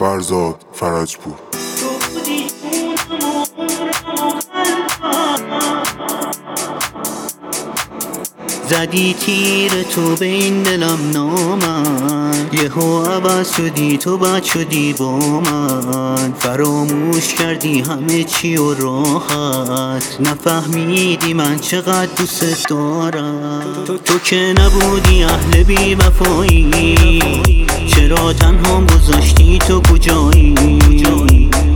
فرزاد فرجپور. زدی تیر تو به این دلم نامن. یهو عوض شدی تو بد شدی با من. فراموش کردی همه چی و راحت. نفهمیدی من چقدر دوست دارم. تو که نبودی اهل بی وفایی چرا تنها گذاشتی؟ تو کجایی؟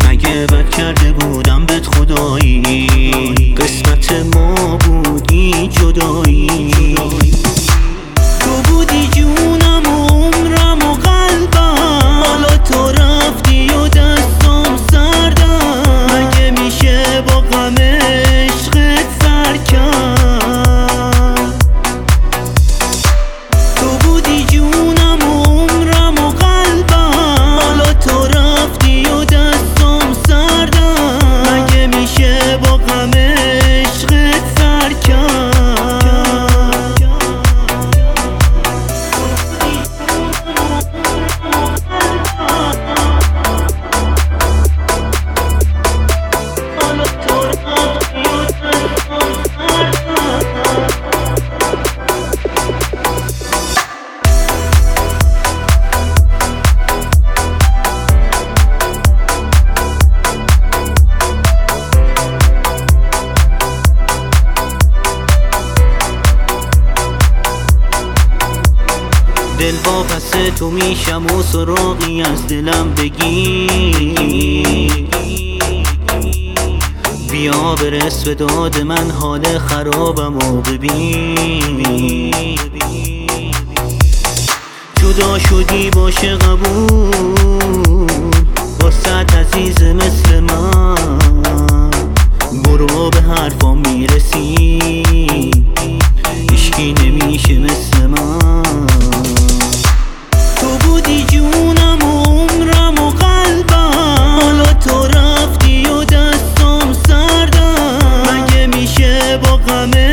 مگه بد کرده بودم بهت خدایی؟ قسمت ما بودی جدایی؟ تو بودی جونم. دل وابسته تو میشم و سراغی از دلم بگی. بیا برس به داد من حال خرابم و ببین. جدا شدی باشه قبول. با عزیز مثل من. I'm in